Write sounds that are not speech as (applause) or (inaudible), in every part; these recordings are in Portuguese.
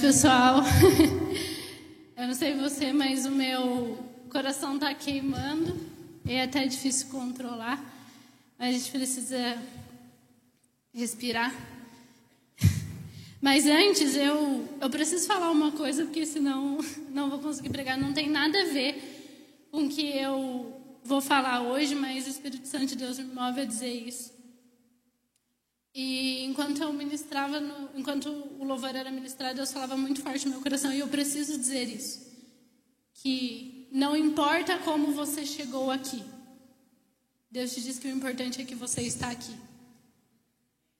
Pessoal. (laughs) Eu não sei você, mas o meu coração está queimando e é até difícil controlar. A gente precisa respirar. (laughs) Mas antes, eu, eu preciso falar uma coisa, porque senão (laughs) não vou conseguir pregar. Não tem nada a ver com o que eu vou falar hoje, mas o Espírito Santo de Deus me move a dizer isso. E enquanto eu ministrava, no, enquanto o louvor era ministrado, Deus falava muito forte no meu coração. E eu preciso dizer isso. Que não importa como você chegou aqui. Deus te diz que o importante é que você está aqui.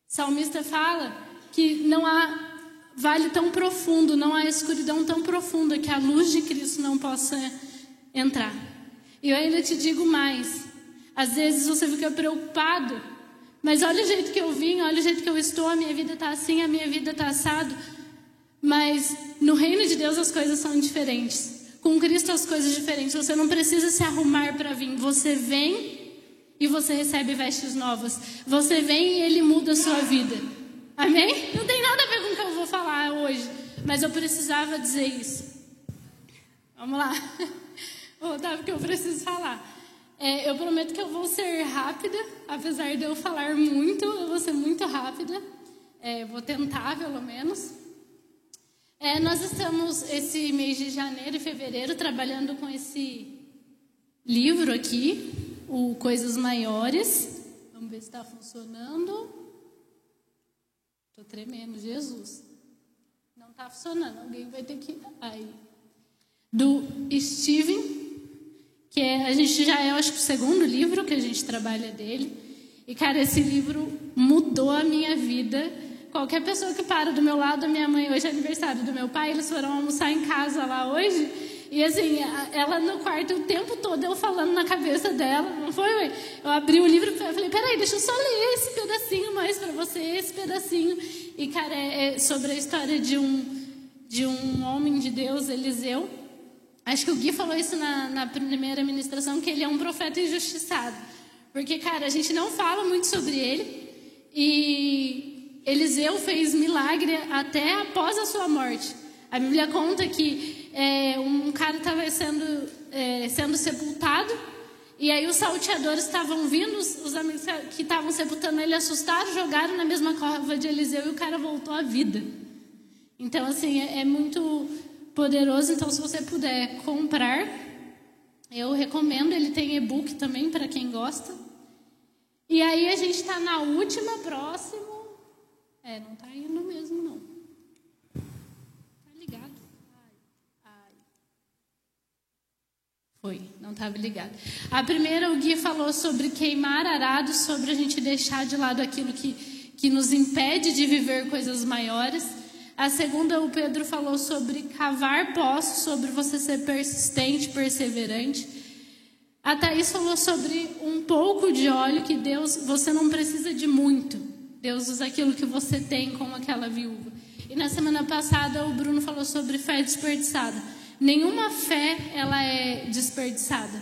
Salmista fala que não há vale tão profundo, não há escuridão tão profunda que a luz de Cristo não possa entrar. E eu ainda te digo mais. Às vezes você fica preocupado mas olha o jeito que eu vim, olha o jeito que eu estou, a minha vida está assim, a minha vida está assado. Mas no reino de Deus as coisas são diferentes. Com Cristo as coisas diferentes. Você não precisa se arrumar para vir. Você vem e você recebe vestes novas. Você vem e Ele muda a sua vida. Amém? Não tem nada a ver com o que eu vou falar hoje. Mas eu precisava dizer isso. Vamos lá. (laughs) Vou voltar porque eu preciso falar. É, eu prometo que eu vou ser rápida, apesar de eu falar muito, eu vou ser muito rápida. É, vou tentar, pelo menos. É, nós estamos esse mês de janeiro e fevereiro trabalhando com esse livro aqui, o Coisas Maiores. Vamos ver se está funcionando. Estou tremendo, Jesus. Não está funcionando, alguém vai ter que. Aí. Do Steven que a gente já é, acho que o segundo livro que a gente trabalha dele. E, cara, esse livro mudou a minha vida. Qualquer pessoa que para do meu lado, minha mãe, hoje é aniversário do meu pai, eles foram almoçar em casa lá hoje. E assim, ela no quarto o tempo todo, eu falando na cabeça dela, não foi, mãe? Eu abri o livro e falei, peraí, deixa eu só ler esse pedacinho mais para você, esse pedacinho. E, cara, é, é sobre a história de um, de um homem de Deus, Eliseu, Acho que o Gui falou isso na, na primeira ministração, que ele é um profeta injustiçado. Porque, cara, a gente não fala muito sobre ele. E Eliseu fez milagre até após a sua morte. A Bíblia conta que é, um cara estava sendo, é, sendo sepultado. E aí os salteadores estavam vindo, os amigos que estavam sepultando ele assustaram, jogaram na mesma cova de Eliseu e o cara voltou à vida. Então, assim, é, é muito poderoso. Então, se você puder comprar, eu recomendo. Ele tem e-book também para quem gosta. E aí a gente está na última, próximo. É, não está indo mesmo, não. Tá ligado? Foi, não estava ligado. A primeira, o Gui falou sobre queimar arado, sobre a gente deixar de lado aquilo que, que nos impede de viver coisas maiores. A segunda, o Pedro falou sobre cavar poços, sobre você ser persistente, perseverante. A Thaís falou sobre um pouco de óleo que Deus, você não precisa de muito. Deus usa aquilo que você tem, como aquela viúva. E na semana passada o Bruno falou sobre fé desperdiçada. Nenhuma fé ela é desperdiçada.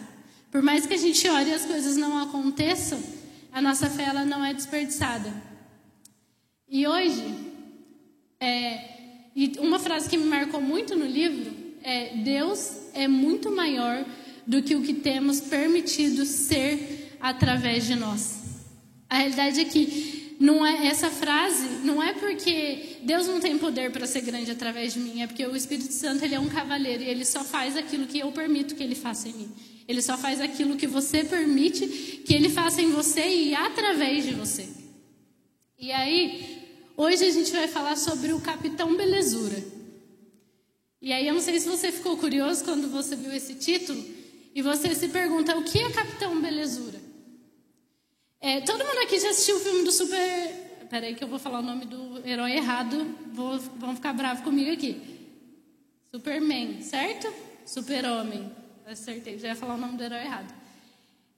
Por mais que a gente ore e as coisas não aconteçam, a nossa fé ela não é desperdiçada. E hoje é, e uma frase que me marcou muito no livro é: Deus é muito maior do que o que temos permitido ser através de nós. A realidade é que não é essa frase não é porque Deus não tem poder para ser grande através de mim, é porque o Espírito Santo ele é um cavaleiro e ele só faz aquilo que eu permito que ele faça em mim. Ele só faz aquilo que você permite que ele faça em você e através de você. E aí, Hoje a gente vai falar sobre o Capitão Belezura. E aí eu não sei se você ficou curioso quando você viu esse título e você se pergunta o que é Capitão Belezura. É, todo mundo aqui já assistiu o filme do Super. Peraí que eu vou falar o nome do herói errado. Vou, vão ficar bravos comigo aqui. Superman, certo? Super-Homem. Acertei, já ia falar o nome do herói errado.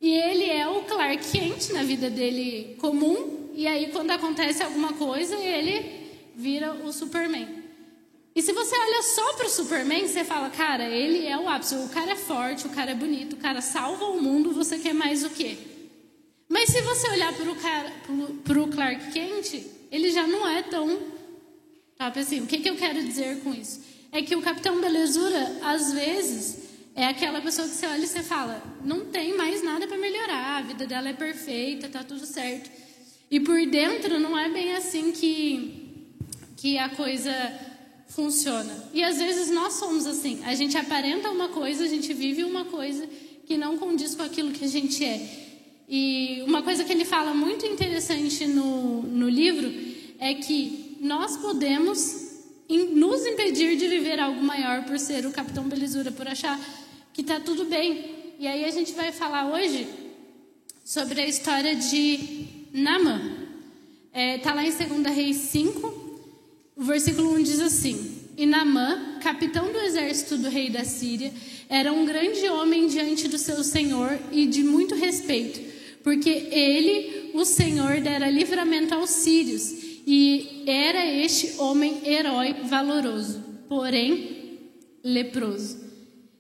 E ele é o Clark Kent na vida dele comum, e aí, quando acontece alguma coisa, ele vira o Superman. E se você olha só para o Superman, você fala, cara, ele é o ápice. O cara é forte, o cara é bonito, o cara salva o mundo, você quer mais o quê? Mas se você olhar para o Clark Kent, ele já não é tão, Tá, assim, o que, que eu quero dizer com isso? É que o capitão belezura, às vezes, é aquela pessoa que você olha e você fala, não tem mais nada para melhorar, a vida dela é perfeita, tá tudo certo. E por dentro não é bem assim que, que a coisa funciona. E às vezes nós somos assim. A gente aparenta uma coisa, a gente vive uma coisa que não condiz com aquilo que a gente é. E uma coisa que ele fala muito interessante no, no livro é que nós podemos nos impedir de viver algo maior por ser o capitão Belizura, por achar que está tudo bem. E aí a gente vai falar hoje sobre a história de Namã. Está é, tá lá em 2 Reis 5, o versículo 1 diz assim: E Namã, capitão do exército do rei da Síria, era um grande homem diante do seu senhor e de muito respeito, porque ele, o senhor, dera livramento aos sírios, e era este homem herói valoroso, porém leproso.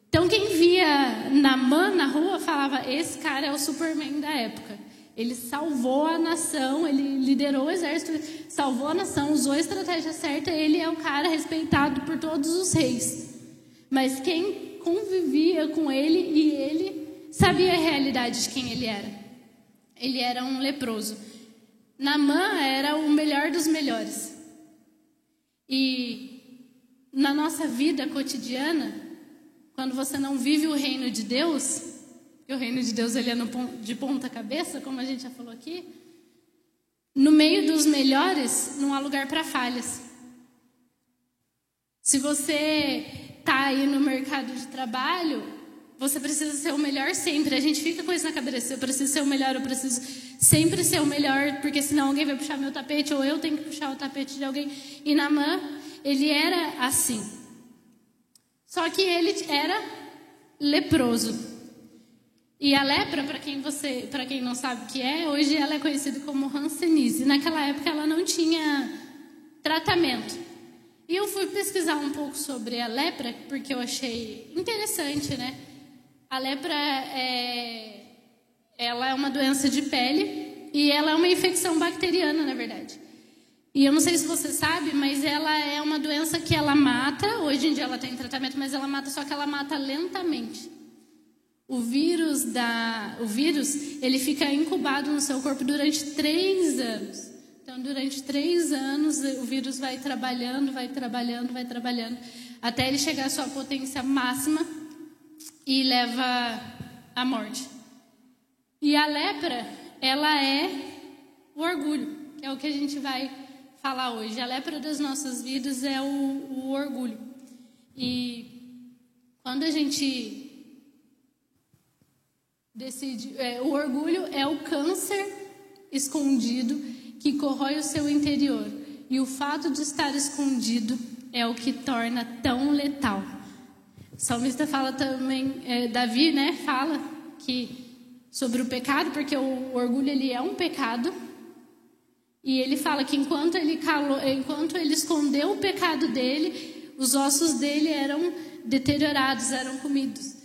Então, quem via Namã na rua falava: Esse cara é o Superman da época. Ele salvou a nação, ele liderou o exército, salvou a nação, usou a estratégia certa. Ele é o cara respeitado por todos os reis. Mas quem convivia com ele e ele sabia a realidade de quem ele era. Ele era um leproso. Namã era o melhor dos melhores. E na nossa vida cotidiana, quando você não vive o reino de Deus, que o reino de Deus ele é de ponta cabeça, como a gente já falou aqui, no meio dos melhores não há lugar para falhas. Se você está aí no mercado de trabalho, você precisa ser o melhor sempre. A gente fica com isso na cabeça. Eu preciso ser o melhor, eu preciso sempre ser o melhor, porque senão alguém vai puxar meu tapete ou eu tenho que puxar o tapete de alguém. E Namã, ele era assim. Só que ele era leproso. E a lepra, para quem você, para quem não sabe o que é, hoje ela é conhecida como Hanseníase. Naquela época ela não tinha tratamento. E eu fui pesquisar um pouco sobre a lepra porque eu achei interessante, né? A lepra é, ela é uma doença de pele e ela é uma infecção bacteriana, na verdade. E eu não sei se você sabe, mas ela é uma doença que ela mata. Hoje em dia ela tem tratamento, mas ela mata só que ela mata lentamente. O vírus, da, o vírus ele fica incubado no seu corpo durante três anos. Então, durante três anos, o vírus vai trabalhando, vai trabalhando, vai trabalhando, até ele chegar à sua potência máxima e leva à morte. E a lepra, ela é o orgulho, que é o que a gente vai falar hoje. A lepra das nossas vidas é o, o orgulho. E quando a gente Decide, é, o orgulho é o câncer escondido que corrói o seu interior. E o fato de estar escondido é o que torna tão letal. O salmista fala também, é, Davi, né, fala que sobre o pecado, porque o orgulho ele é um pecado. E ele fala que enquanto ele calou, enquanto ele escondeu o pecado dele, os ossos dele eram deteriorados, eram comidos.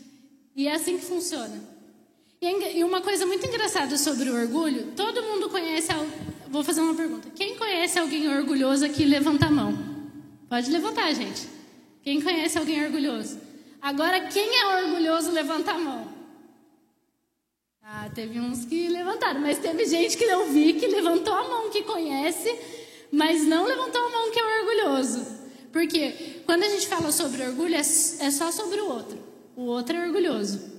E é assim que funciona. E uma coisa muito engraçada sobre o orgulho, todo mundo conhece. Vou fazer uma pergunta. Quem conhece alguém orgulhoso aqui, levanta a mão. Pode levantar, gente. Quem conhece alguém orgulhoso? Agora, quem é orgulhoso, levanta a mão. Ah, teve uns que levantaram, mas teve gente que eu vi que levantou a mão, que conhece, mas não levantou a mão que é orgulhoso. Porque quando a gente fala sobre orgulho, é, é só sobre o outro. O outro é orgulhoso.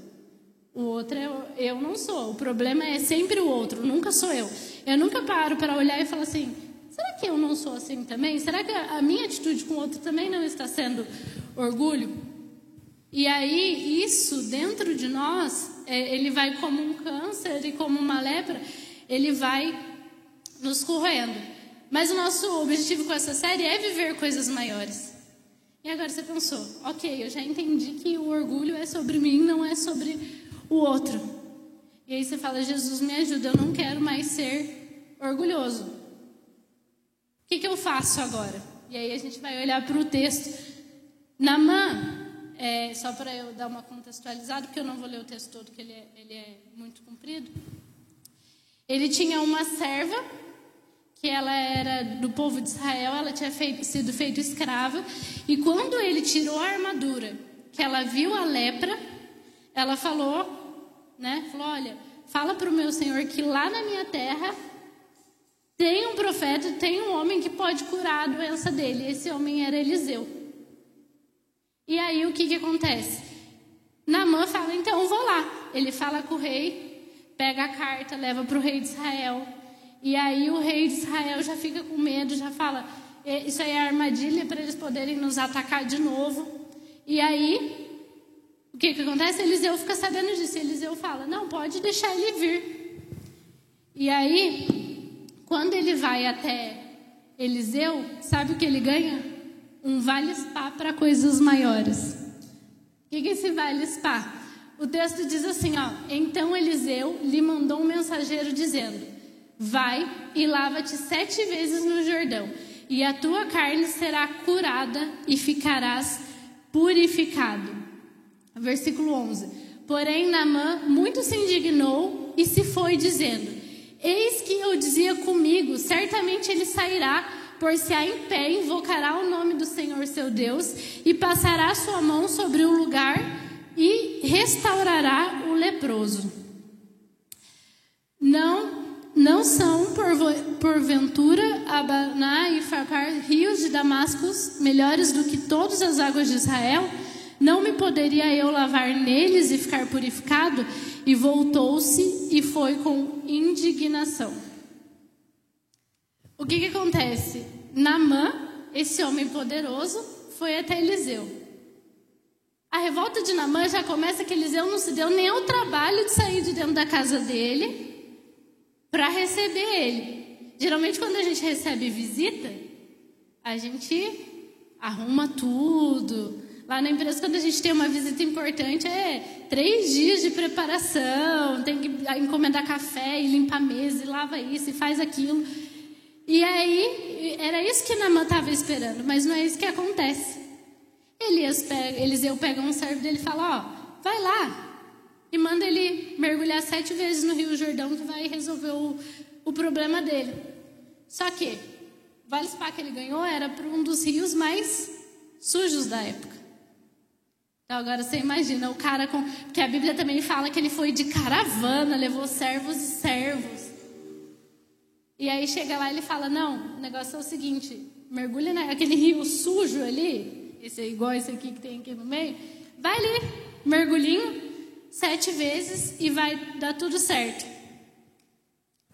O outro é eu não sou. O problema é sempre o outro, nunca sou eu. Eu nunca paro para olhar e falar assim: será que eu não sou assim também? Será que a minha atitude com o outro também não está sendo orgulho? E aí, isso dentro de nós, é, ele vai como um câncer e como uma lepra, ele vai nos corroendo. Mas o nosso objetivo com essa série é viver coisas maiores. E agora você pensou, ok, eu já entendi que o orgulho é sobre mim, não é sobre o outro. E aí você fala: Jesus, me ajuda, eu não quero mais ser orgulhoso. O que, que eu faço agora? E aí a gente vai olhar para o texto. Namã, é, só para eu dar uma contextualizada, porque eu não vou ler o texto todo, que ele é, ele é muito comprido. Ele tinha uma serva, que ela era do povo de Israel, ela tinha feito, sido feita escrava, e quando ele tirou a armadura, que ela viu a lepra, ela falou, né? Falou, olha, fala para o meu senhor que lá na minha terra tem um profeta, tem um homem que pode curar a doença dele. Esse homem era Eliseu. E aí o que, que acontece? Namã fala, então vou lá. Ele fala com o rei, pega a carta, leva para o rei de Israel. E aí o rei de Israel já fica com medo, já fala, isso aí é armadilha para eles poderem nos atacar de novo. E aí, o que, que acontece? Eliseu fica sabendo disso. Eliseu fala, não, pode deixar ele vir. E aí, quando ele vai até Eliseu, sabe o que ele ganha? Um vale spa para coisas maiores. O que é esse vale spa? O texto diz assim, ó. Então Eliseu lhe mandou um mensageiro dizendo: Vai e lava-te sete vezes no Jordão, e a tua carne será curada e ficarás purificado. Versículo 11. Porém, Naamã muito se indignou e se foi, dizendo: Eis que eu dizia comigo: certamente ele sairá, por-se-á em pé, invocará o nome do Senhor seu Deus e passará sua mão sobre o lugar e restaurará o leproso. Não, não são porventura Abaná e Farpar rios de Damascus melhores do que todas as águas de Israel? Não me poderia eu lavar neles e ficar purificado? E voltou-se e foi com indignação. O que, que acontece? Namã, esse homem poderoso, foi até Eliseu. A revolta de Namã já começa que Eliseu não se deu nem ao trabalho de sair de dentro da casa dele para receber ele. Geralmente, quando a gente recebe visita, a gente arruma tudo, Lá na empresa, quando a gente tem uma visita importante, é três dias de preparação, tem que encomendar café e limpar a mesa, e lava isso e faz aquilo. E aí, era isso que Namã estava esperando, mas não é isso que acontece. Elias pega, Eliseu pega um servo dele e fala: Ó, vai lá, e manda ele mergulhar sete vezes no Rio Jordão, que vai resolver o, o problema dele. Só que, Vale Spa que ele ganhou era para um dos rios mais sujos da época. Então agora você imagina o cara com. Porque a Bíblia também fala que ele foi de caravana, levou servos e servos. E aí chega lá e ele fala: Não, o negócio é o seguinte: mergulha naquele rio sujo ali, esse é igual esse aqui que tem aqui no meio, vai ali, mergulhinho, sete vezes e vai dar tudo certo.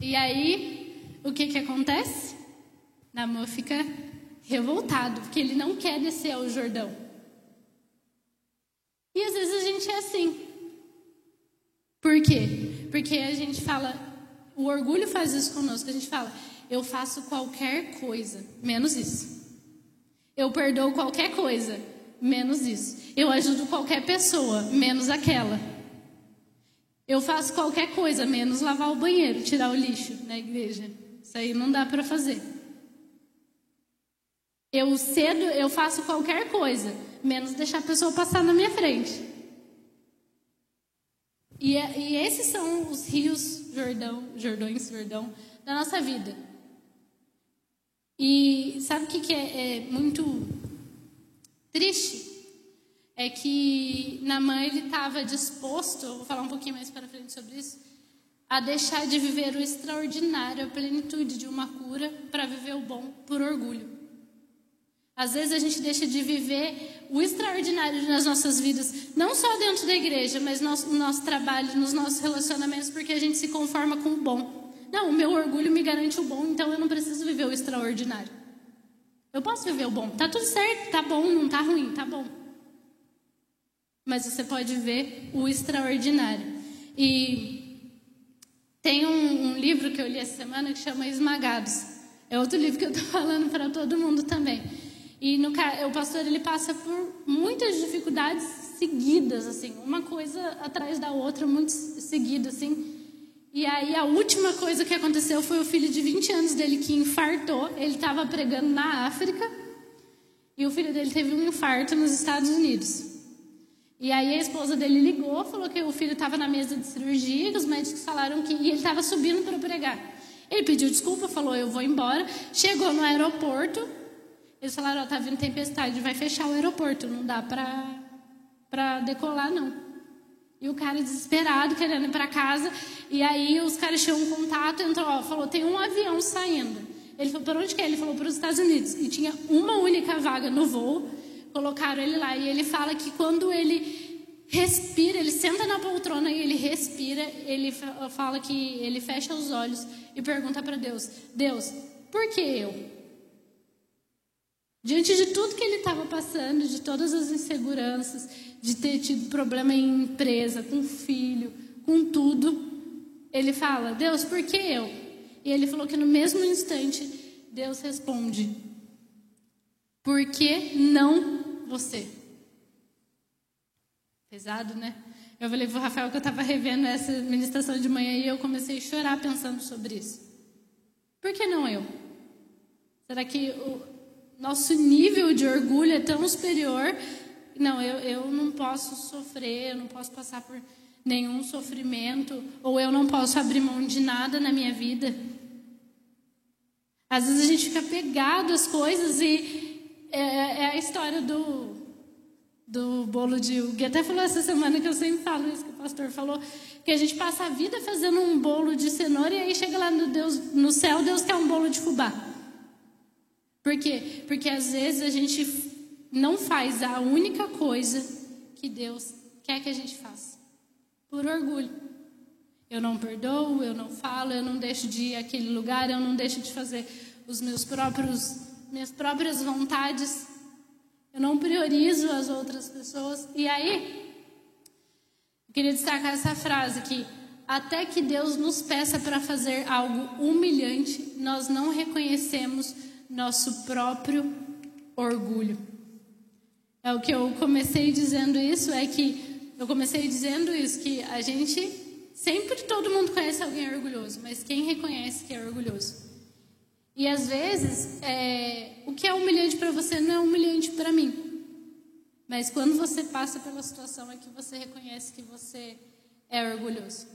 E aí, o que que acontece? Namor fica revoltado, porque ele não quer descer ao Jordão. E às vezes a gente é assim. Por quê? Porque a gente fala, o orgulho faz isso conosco. A gente fala, eu faço qualquer coisa, menos isso. Eu perdoo qualquer coisa, menos isso. Eu ajudo qualquer pessoa, menos aquela. Eu faço qualquer coisa, menos lavar o banheiro, tirar o lixo na igreja. Isso aí não dá para fazer. Eu cedo, eu faço qualquer coisa, menos deixar a pessoa passar na minha frente. E, é, e esses são os rios Jordão, Jordões, Jordão da nossa vida. E sabe o que, que é, é, muito triste? É que Namã ele estava disposto, vou falar um pouquinho mais para frente sobre isso, a deixar de viver o extraordinário, a plenitude de uma cura para viver o bom por orgulho. Às vezes a gente deixa de viver o extraordinário nas nossas vidas, não só dentro da igreja, mas no nosso, no nosso trabalho, nos nossos relacionamentos, porque a gente se conforma com o bom. Não, o meu orgulho me garante o bom, então eu não preciso viver o extraordinário. Eu posso viver o bom. Tá tudo certo, tá bom, não tá ruim, tá bom. Mas você pode ver o extraordinário. E tem um, um livro que eu li essa semana que chama Esmagados. É outro livro que eu estou (laughs) falando para todo mundo também. E no, o pastor ele passa por muitas dificuldades seguidas, assim, uma coisa atrás da outra, muito seguida, assim. E aí a última coisa que aconteceu foi o filho de 20 anos dele que infartou. Ele estava pregando na África e o filho dele teve um infarto nos Estados Unidos. E aí a esposa dele ligou, falou que o filho estava na mesa de cirurgia, que os médicos falaram que e ele estava subindo para pregar. Ele pediu desculpa, falou: Eu vou embora. Chegou no aeroporto. Eles falaram: oh, Tá vindo tempestade, vai fechar o aeroporto, não dá para decolar, não. E o cara desesperado, querendo ir para casa. E aí os caras tinham um contato, entrou, ó, falou: Tem um avião saindo. Ele falou: Para onde que é? Ele falou: Para os Estados Unidos. E tinha uma única vaga no voo. Colocaram ele lá. E ele fala que quando ele respira, ele senta na poltrona e ele respira, ele fala que ele fecha os olhos e pergunta para Deus: Deus, por que eu? Diante de tudo que ele estava passando, de todas as inseguranças, de ter tido problema em empresa, com filho, com tudo, ele fala: Deus, por que eu? E ele falou que no mesmo instante Deus responde: Por que não você? Pesado, né? Eu falei para o Rafael que eu estava revendo essa ministração de manhã e eu comecei a chorar pensando sobre isso. Por que não eu? Será que o nosso nível de orgulho é tão superior? Não, eu, eu não posso sofrer, eu não posso passar por nenhum sofrimento, ou eu não posso abrir mão de nada na minha vida. Às vezes a gente fica pegado às coisas e é, é a história do do bolo de. Gui até falou essa semana que eu sempre falo isso que o pastor falou, que a gente passa a vida fazendo um bolo de cenoura e aí chega lá no, Deus, no céu, Deus quer um bolo de fubá. Por quê? Porque às vezes a gente não faz a única coisa que Deus quer que a gente faça. Por orgulho. Eu não perdoo, eu não falo, eu não deixo de ir àquele lugar, eu não deixo de fazer os meus próprios minhas próprias vontades eu não priorizo as outras pessoas. E aí, eu queria destacar essa frase que até que Deus nos peça para fazer algo humilhante, nós não reconhecemos nosso próprio orgulho. É o que eu comecei dizendo isso, é que eu comecei dizendo isso, que a gente sempre todo mundo conhece alguém orgulhoso, mas quem reconhece que é orgulhoso? E às vezes, é, o que é humilhante para você não é humilhante para mim. Mas quando você passa pela situação é que você reconhece que você é orgulhoso.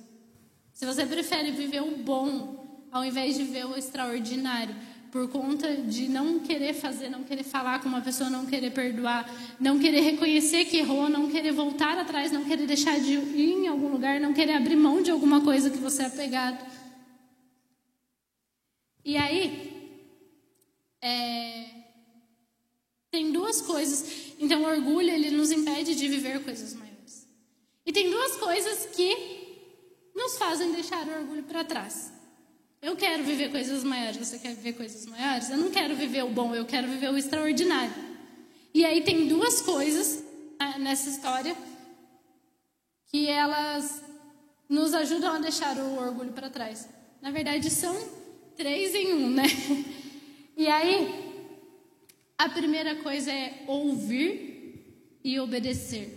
Se você prefere viver o bom ao invés de ver o extraordinário, por conta de não querer fazer, não querer falar com uma pessoa, não querer perdoar, não querer reconhecer que errou, não querer voltar atrás, não querer deixar de ir em algum lugar, não querer abrir mão de alguma coisa que você é apegado. E aí, é, tem duas coisas. Então, o orgulho ele nos impede de viver coisas maiores. E tem duas coisas que nos fazem deixar o orgulho para trás. Eu quero viver coisas maiores, você quer viver coisas maiores? Eu não quero viver o bom, eu quero viver o extraordinário. E aí tem duas coisas ah, nessa história que elas nos ajudam a deixar o orgulho para trás. Na verdade, são Três em um, né? E aí, a primeira coisa é ouvir e obedecer.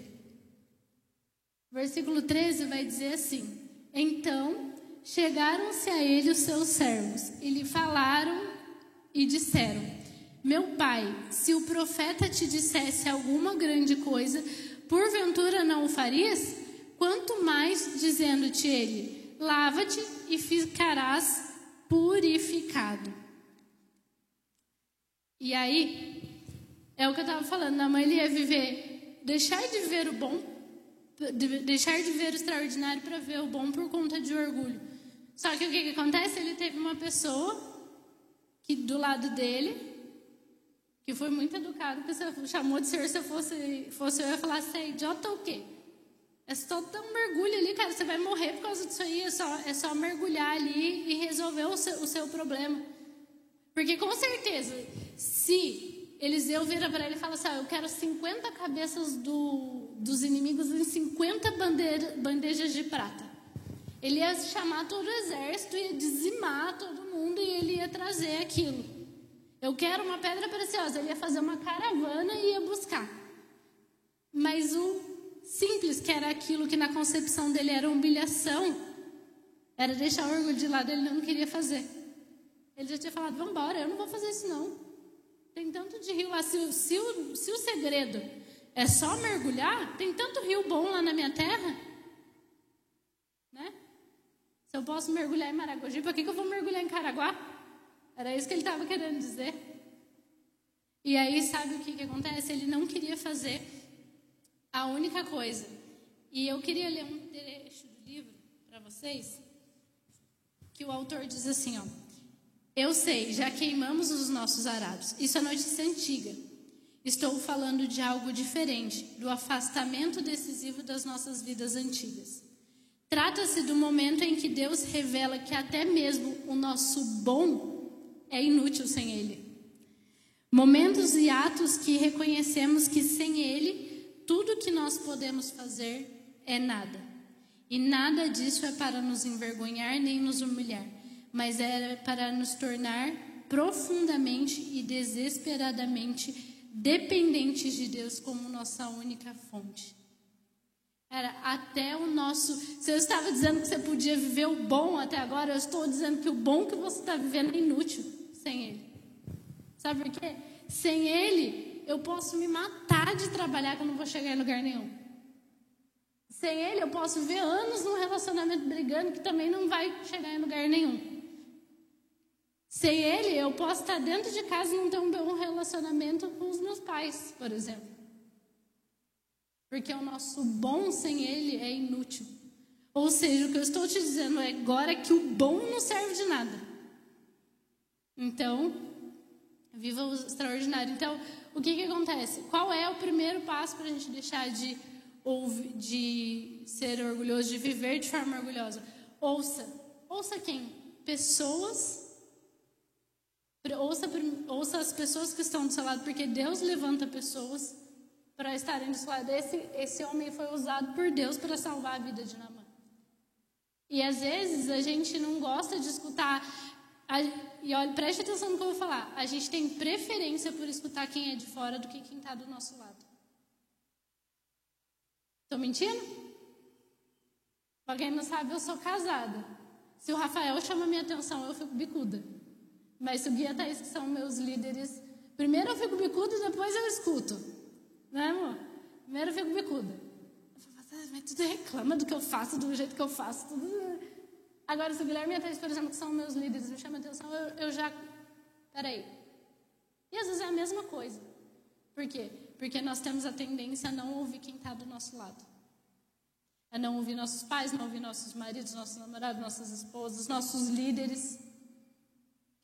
Versículo 13 vai dizer assim: Então chegaram-se a ele os seus servos e lhe falaram e disseram: Meu pai, se o profeta te dissesse alguma grande coisa, porventura não o farias? Quanto mais dizendo-te ele: Lava-te e ficarás purificado. E aí, é o que eu estava falando, na mãe ele ia viver, deixar de ver o bom, deixar de ver o extraordinário para ver o bom por conta de orgulho. Só que o que, que acontece? Ele teve uma pessoa que do lado dele, que foi muito educado, que chamou de senhor, se fosse, fosse eu, ia falar, você é idiota ou o quê? É só dar um mergulho ali, cara. Você vai morrer por causa disso aí. É só, é só mergulhar ali e resolver o seu, o seu problema. Porque com certeza, se Eliseu vira para ele e fala assim: ah, Eu quero 50 cabeças do, dos inimigos em 50 bandeira, bandejas de prata. Ele ia chamar todo o exército, ia dizimar todo mundo e ele ia trazer aquilo. Eu quero uma pedra preciosa. Ele ia fazer uma caravana e ia buscar. Mas o simples, que era aquilo que na concepção dele era humilhação, era deixar o orgulho de lado, ele não queria fazer. Ele já tinha falado: vamos embora, eu não vou fazer isso não. Tem tanto de rio lá. Se, se, o, se o segredo é só mergulhar, tem tanto rio bom lá na minha terra. Né? Se eu posso mergulhar em Maragogi, por que, que eu vou mergulhar em Caraguá? Era isso que ele estava querendo dizer. E aí, sabe o que, que acontece? Ele não queria fazer a única coisa. E eu queria ler um trecho do livro para vocês, que o autor diz assim, ó. Eu sei, já queimamos os nossos arados. Isso é notícia antiga. Estou falando de algo diferente, do afastamento decisivo das nossas vidas antigas. Trata-se do momento em que Deus revela que até mesmo o nosso bom é inútil sem Ele. Momentos e atos que reconhecemos que sem Ele, tudo que nós podemos fazer é nada. E nada disso é para nos envergonhar nem nos humilhar mas era para nos tornar profundamente e desesperadamente dependentes de Deus como nossa única fonte. Era até o nosso. Se eu estava dizendo que você podia viver o bom até agora, eu estou dizendo que o bom que você está vivendo é inútil sem Ele. Sabe por quê? Sem Ele, eu posso me matar de trabalhar que eu não vou chegar em lugar nenhum. Sem Ele, eu posso ver anos num relacionamento brigando que também não vai chegar em lugar nenhum. Sem ele, eu posso estar dentro de casa e não ter um bom relacionamento com os meus pais, por exemplo. Porque o nosso bom sem ele é inútil. Ou seja, o que eu estou te dizendo é agora que o bom não serve de nada. Então, viva o extraordinário. Então, o que, que acontece? Qual é o primeiro passo para a gente deixar de, ouvir, de ser orgulhoso, de viver de forma orgulhosa? Ouça. Ouça quem? Pessoas Ouça, ouça as pessoas que estão do seu lado, porque Deus levanta pessoas para estarem do seu lado. Esse, esse homem foi usado por Deus para salvar a vida de Namã. E às vezes a gente não gosta de escutar. A, e olha, preste atenção no que eu vou falar. A gente tem preferência por escutar quem é de fora do que quem está do nosso lado. Estou mentindo? Quem não sabe, eu sou casada. Se o Rafael chama minha atenção, eu fico bicuda. Mas o Guia Thaís, que são meus líderes, primeiro eu fico bicuda e depois eu escuto. Né, amor? Primeiro eu fico bicuda. Mas tudo reclama do que eu faço, do jeito que eu faço. Tudo... Agora, se o Guilherme e a Thaís, por exemplo, que são meus líderes, me chamam a atenção, eu, eu já... Peraí. E às vezes é a mesma coisa. Por quê? Porque nós temos a tendência a não ouvir quem está do nosso lado. A não ouvir nossos pais, não ouvir nossos maridos, nossos namorados, nossas esposas, nossos líderes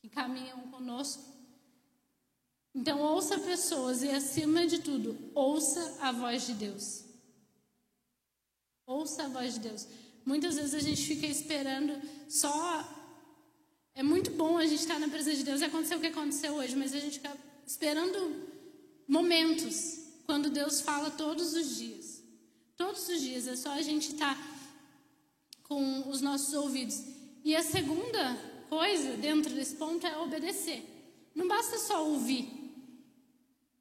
que caminham conosco. Então, ouça pessoas e, acima de tudo, ouça a voz de Deus. Ouça a voz de Deus. Muitas vezes a gente fica esperando só. É muito bom a gente estar na presença de Deus acontecer o que aconteceu hoje, mas a gente fica esperando momentos quando Deus fala todos os dias. Todos os dias. É só a gente estar com os nossos ouvidos. E a segunda coisa dentro desse ponto é obedecer. Não basta só ouvir.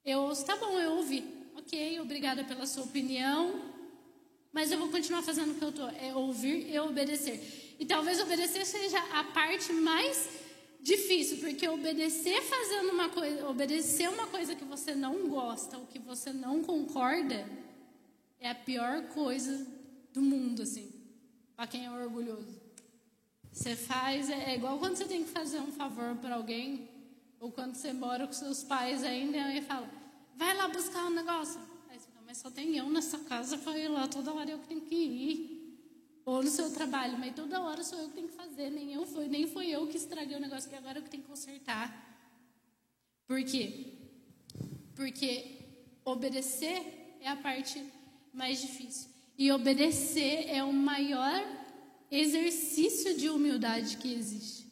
Eu ouço, tá bom, eu ouvi. Ok, obrigada pela sua opinião. Mas eu vou continuar fazendo o que eu estou. É ouvir e obedecer. E talvez obedecer seja a parte mais difícil, porque obedecer fazendo uma coisa, obedecer uma coisa que você não gosta ou que você não concorda é a pior coisa do mundo, assim, para quem é orgulhoso. Você faz, é, é igual quando você tem que fazer um favor para alguém, ou quando você mora com seus pais ainda, e fala, vai lá buscar um negócio. Aí você mas só tem eu nessa casa ir lá, toda hora eu que tenho que ir. Ou no seu trabalho, mas toda hora sou eu que tenho que fazer, nem, eu foi, nem foi eu que estraguei o negócio, que agora eu que tenho que consertar. Por quê? Porque obedecer é a parte mais difícil. E obedecer é o maior exercício de humildade que existe.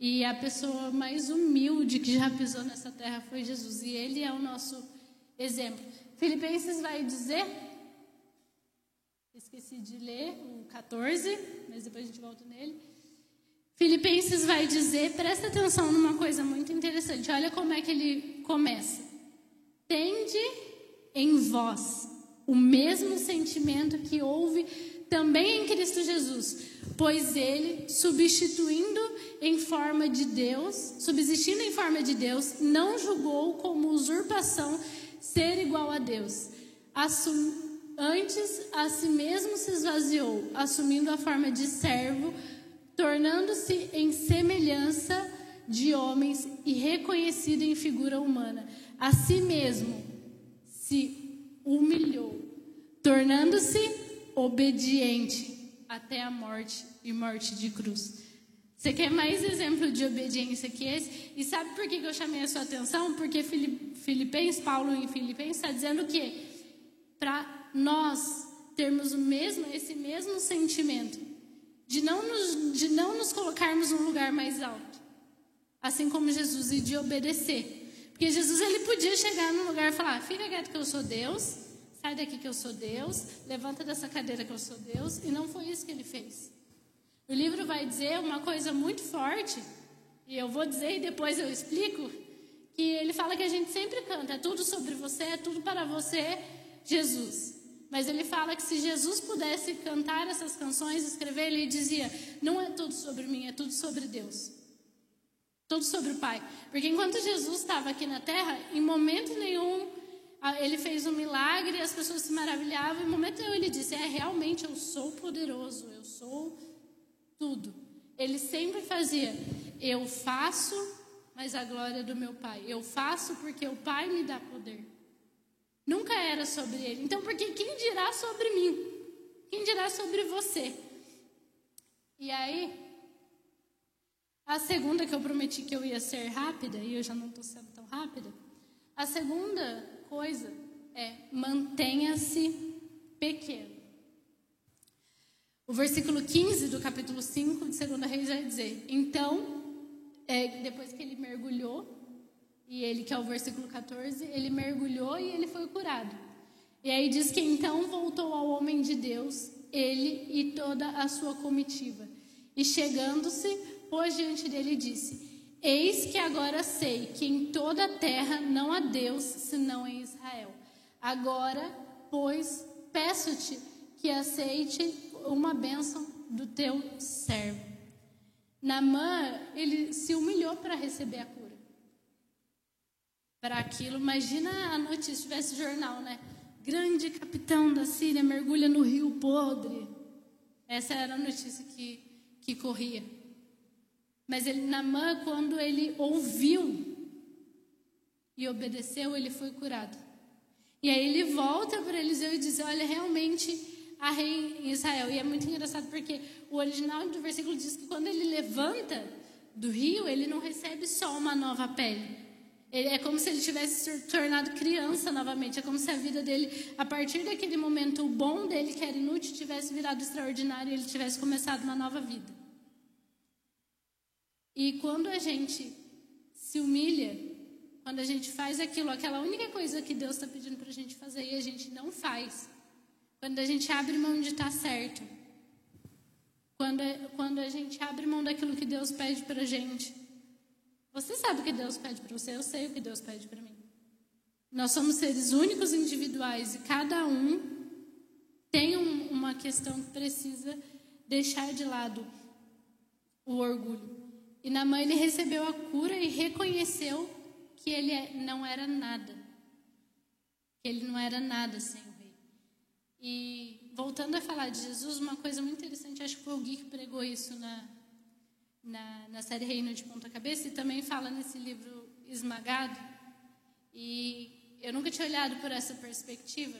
E a pessoa mais humilde que já pisou nessa terra foi Jesus. E ele é o nosso exemplo. Filipenses vai dizer. Esqueci de ler o 14, mas depois a gente volta nele. Filipenses vai dizer, presta atenção numa coisa muito interessante. Olha como é que ele começa. Tende em vós o mesmo sentimento que houve também em Cristo Jesus, pois ele, substituindo em forma de Deus, subsistindo em forma de Deus, não julgou como usurpação ser igual a Deus. Assum, Antes, a si mesmo se esvaziou, assumindo a forma de servo, tornando-se em semelhança de homens e reconhecido em figura humana. A si mesmo se humilhou, tornando-se obediente até a morte e morte de cruz. Você quer mais exemplo de obediência que esse? E sabe por que eu chamei a sua atenção? Porque Filipenses, Paulo em Filipenses está dizendo que para nós termos o mesmo, esse mesmo sentimento de não, nos, de não nos colocarmos num lugar mais alto, assim como Jesus, e de obedecer. Porque Jesus ele podia chegar num lugar e falar: fica quieto que eu sou Deus, sai daqui que eu sou Deus, levanta dessa cadeira que eu sou Deus, e não foi isso que ele fez. O livro vai dizer uma coisa muito forte, e eu vou dizer e depois eu explico, que ele fala que a gente sempre canta, é tudo sobre você, é tudo para você, Jesus. Mas ele fala que se Jesus pudesse cantar essas canções, escrever, ele dizia: não é tudo sobre mim, é tudo sobre Deus. Tudo sobre o Pai. Porque enquanto Jesus estava aqui na terra, em momento nenhum ele fez um milagre e as pessoas se maravilhavam. Em momento nenhum ele disse: É, realmente eu sou poderoso, eu sou tudo. Ele sempre fazia: Eu faço, mas a glória do meu Pai. Eu faço porque o Pai me dá poder. Nunca era sobre ele. Então, porque quem dirá sobre mim? Quem dirá sobre você? E aí, a segunda que eu prometi que eu ia ser rápida, e eu já não estou sendo tão rápida. A segunda coisa é mantenha-se pequeno. O versículo 15 do capítulo 5 de 2 Reis vai dizer: Então, é, depois que ele mergulhou, e ele, que é o versículo 14, ele mergulhou e ele foi curado. E aí diz que então voltou ao homem de Deus, ele e toda a sua comitiva. E chegando-se, pôs diante dele e disse: Eis que agora sei que em toda a terra não há Deus senão em Israel. Agora, pois, peço-te que aceite uma bênção do teu servo. Namã, ele se humilhou para receber a cura. Para aquilo, imagina a notícia, se tivesse jornal, né? Grande capitão da Síria mergulha no rio podre. Essa era a notícia que, que corria. Mas ele, Namã, quando ele ouviu e obedeceu, ele foi curado. E aí ele volta para Eliseu e diz: Olha, realmente a rei Israel. E é muito engraçado porque o original do versículo diz que quando ele levanta do rio, ele não recebe só uma nova pele. Ele, é como se ele tivesse se tornado criança novamente. É como se a vida dele, a partir daquele momento, o bom dele, que era inútil, tivesse virado extraordinário e ele tivesse começado uma nova vida. E quando a gente se humilha, quando a gente faz aquilo, aquela única coisa que Deus está pedindo para a gente fazer e a gente não faz, quando a gente abre mão de estar certo. Quando, quando a gente abre mão daquilo que Deus pede para a gente. Você sabe o que Deus pede para você, eu sei o que Deus pede para mim. Nós somos seres únicos individuais e cada um tem um, uma questão que precisa deixar de lado o orgulho. E na mãe ele recebeu a cura e reconheceu que ele é, não era nada. Que ele não era nada sem e voltando a falar de Jesus, uma coisa muito interessante, acho que foi o Gui que pregou isso na, na, na série Reino de Ponta Cabeça e também fala nesse livro Esmagado. E eu nunca tinha olhado por essa perspectiva.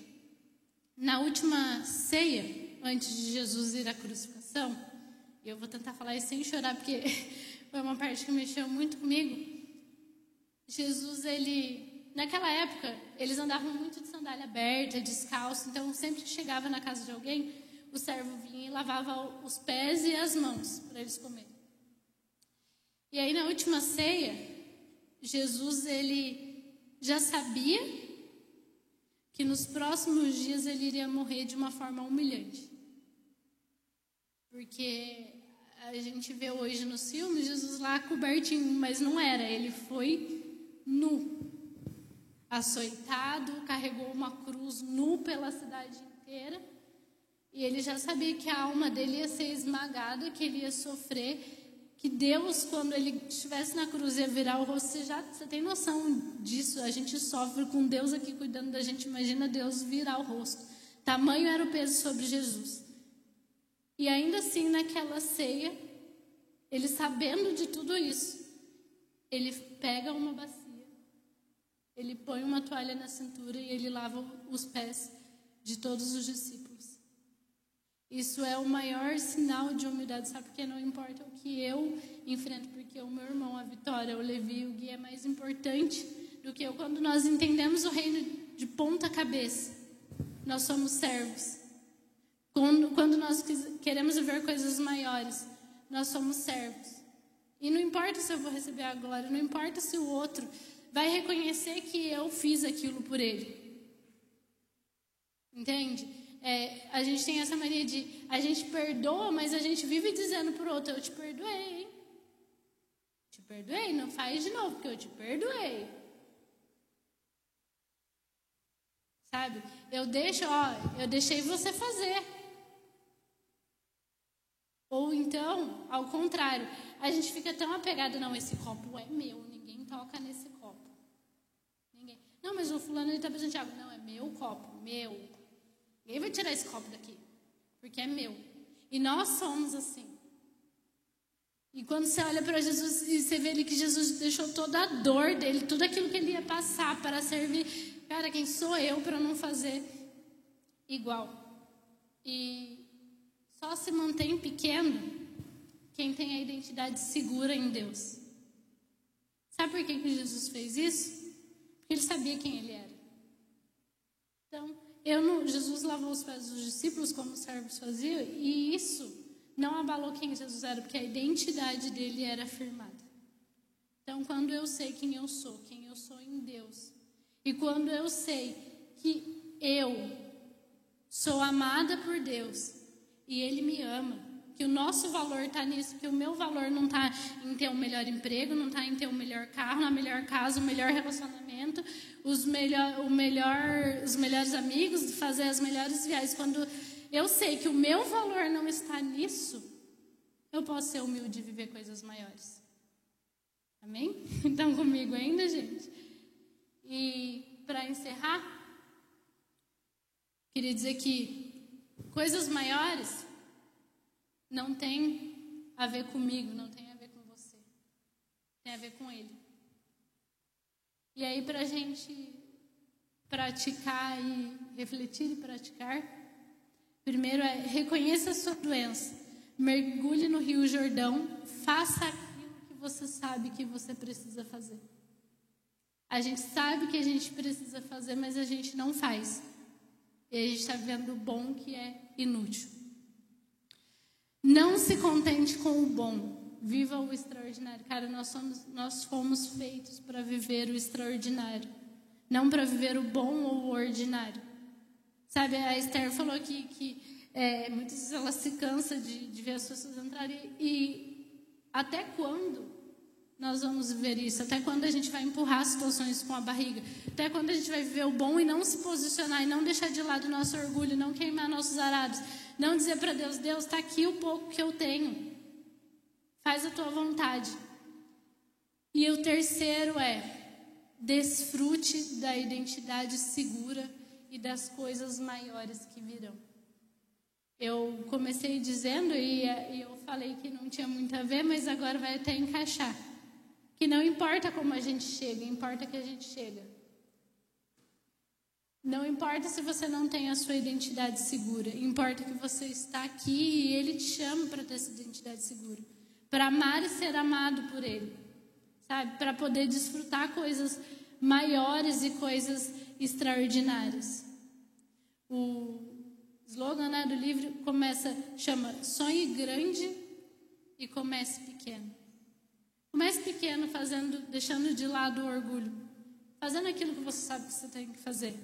Na última ceia, antes de Jesus ir à crucificação, eu vou tentar falar isso sem chorar, porque foi uma parte que mexeu muito comigo. Jesus, ele naquela época, eles andavam muito de sandália aberta, descalço, então sempre que chegava na casa de alguém, o servo vinha e lavava os pés e as mãos para eles comerem. E aí na última ceia, Jesus ele já sabia que nos próximos dias ele iria morrer de uma forma humilhante. Porque a gente vê hoje nos filmes Jesus lá cobertinho, mas não era, ele foi nu açoitado, carregou uma cruz nu pela cidade inteira. E ele já sabia que a alma dele ia ser esmagada, que ele ia sofrer, que Deus, quando ele estivesse na cruz, ia virar o rosto. Você já você tem noção disso? A gente sofre com Deus aqui cuidando da gente. Imagina Deus virar o rosto Tamanho era o peso sobre Jesus. E ainda assim, naquela ceia, ele sabendo de tudo isso, ele pega uma bacia, ele põe uma toalha na cintura e ele lava os pés de todos os discípulos. Isso é o maior sinal de humildade, sabe? Porque não importa o que eu enfrento, porque o meu irmão, a Vitória, o Levi, o Gui é mais importante do que eu. Quando nós entendemos o reino de ponta cabeça, nós somos servos. Quando, quando nós queremos ver coisas maiores, nós somos servos. E não importa se eu vou receber a glória, não importa se o outro vai reconhecer que eu fiz aquilo por ele. Entende? é, a gente tem essa mania de a gente perdoa, mas a gente vive dizendo para o outro: Eu te perdoei, hein? Te perdoei, não faz de novo, porque eu te perdoei. Sabe? Eu deixo, ó, eu deixei você fazer. Ou então, ao contrário, a gente fica tão apegado, não, esse copo é meu, ninguém toca nesse copo. Ninguém. Não, mas o fulano ele está presente água. Não, é meu copo, meu. Ninguém vai tirar esse copo daqui, porque é meu. E nós somos assim. E quando você olha para Jesus e você vê ali que Jesus deixou toda a dor dele, tudo aquilo que ele ia passar para servir, cara, quem sou eu para não fazer igual? E só se mantém pequeno quem tem a identidade segura em Deus. Sabe por que, que Jesus fez isso? Porque ele sabia quem ele era. Então, não, Jesus lavou os pés dos discípulos como os servos faziam, e isso não abalou quem Jesus era, porque a identidade dele era afirmada. Então, quando eu sei quem eu sou, quem eu sou em Deus, e quando eu sei que eu sou amada por Deus e Ele me ama, que o nosso valor está nisso, que o meu valor não está em ter um melhor emprego, não está em ter um melhor carro, na melhor casa, um melhor relacionamento, os, melhor, o melhor, os melhores amigos, fazer as melhores viagens. Quando eu sei que o meu valor não está nisso, eu posso ser humilde e viver coisas maiores. Amém? (laughs) Então comigo ainda, gente? E para encerrar, queria dizer que coisas maiores não tem a ver comigo, não tem a ver com você. Tem a ver com Ele. E aí, para a gente praticar e refletir e praticar, primeiro é reconheça a sua doença, mergulhe no Rio Jordão, faça aquilo que você sabe que você precisa fazer. A gente sabe que a gente precisa fazer, mas a gente não faz. E a gente está vendo o bom que é inútil. Não se contente com o bom, viva o extraordinário. Cara, nós, somos, nós fomos feitos para viver o extraordinário, não para viver o bom ou o ordinário. Sabe, a Esther falou que, que é, muitas vezes ela se cansa de, de ver as pessoas entrarem. E, e até quando nós vamos viver isso? Até quando a gente vai empurrar situações com a barriga? Até quando a gente vai viver o bom e não se posicionar e não deixar de lado o nosso orgulho, não queimar nossos arados? Não dizer para Deus, Deus, está aqui o pouco que eu tenho. Faz a tua vontade. E o terceiro é, desfrute da identidade segura e das coisas maiores que virão. Eu comecei dizendo, e, eu falei que não tinha muito a ver, mas agora vai até encaixar. Que não importa como a gente chega, importa que a gente chega. Não importa se você não tem a sua identidade segura, importa que você está aqui e Ele te chama para ter essa identidade segura, para amar e ser amado por Ele, sabe? Para poder desfrutar coisas maiores e coisas extraordinárias. O slogan né, do livro começa, chama Sonhe grande e comece pequeno. Comece pequeno, fazendo, deixando de lado o orgulho, fazendo aquilo que você sabe que você tem que fazer.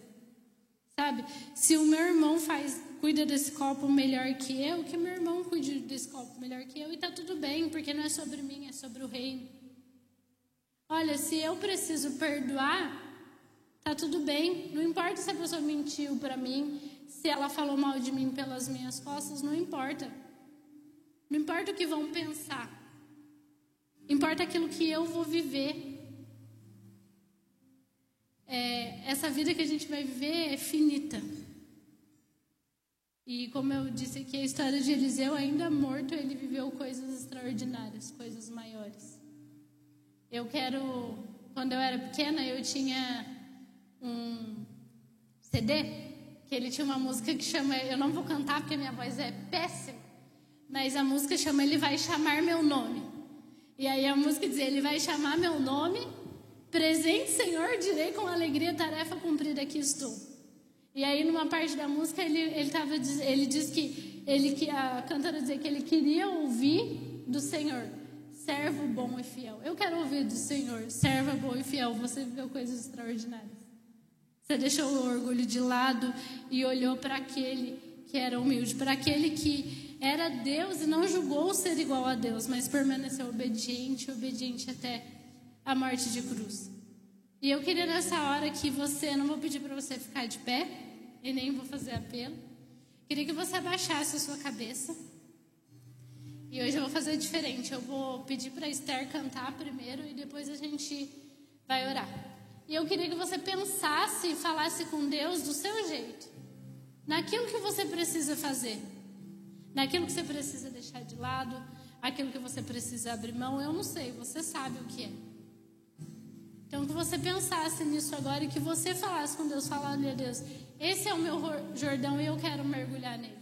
Sabe? Se o meu irmão faz, cuida desse copo melhor que eu, que meu irmão cuide desse copo melhor que eu, e tá tudo bem, porque não é sobre mim, é sobre o reino. Olha, se eu preciso perdoar, tá tudo bem. Não importa se a pessoa mentiu para mim, se ela falou mal de mim pelas minhas costas, não importa. Não importa o que vão pensar. Importa aquilo que eu vou viver é, essa vida que a gente vai viver é finita. E como eu disse aqui, a história de Eliseu, ainda morto, ele viveu coisas extraordinárias, coisas maiores. Eu quero. Quando eu era pequena, eu tinha um CD que ele tinha uma música que chama. Eu não vou cantar porque minha voz é péssima, mas a música chama Ele Vai Chamar Meu Nome. E aí a música diz: Ele vai chamar meu nome, presente, Senhor, direi com alegria, tarefa cumprida, aqui estou. E aí, numa parte da música, ele, ele, tava, ele diz que, ele, que a cantora dizia que ele queria ouvir do Senhor, servo bom e fiel. Eu quero ouvir do Senhor, servo bom e fiel. Você viveu coisas extraordinárias. Você deixou o orgulho de lado e olhou para aquele que era humilde, para aquele que era Deus e não julgou ser igual a Deus, mas permaneceu obediente, obediente até a morte de cruz. E eu queria nessa hora que você, não vou pedir para você ficar de pé, e nem vou fazer apelo. Queria que você abaixasse a sua cabeça. E hoje eu vou fazer diferente. Eu vou pedir para Esther cantar primeiro e depois a gente vai orar. E eu queria que você pensasse e falasse com Deus do seu jeito. Naquilo que você precisa fazer. Naquilo que você precisa deixar de lado. Aquilo que você precisa abrir mão. Eu não sei, você sabe o que é. Então, que você pensasse nisso agora e que você falasse com Deus, falando, meu Deus, esse é o meu Jordão e eu quero mergulhar nele.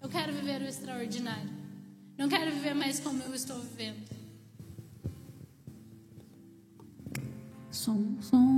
Eu quero viver o extraordinário. Não quero viver mais como eu estou vivendo. Som, som.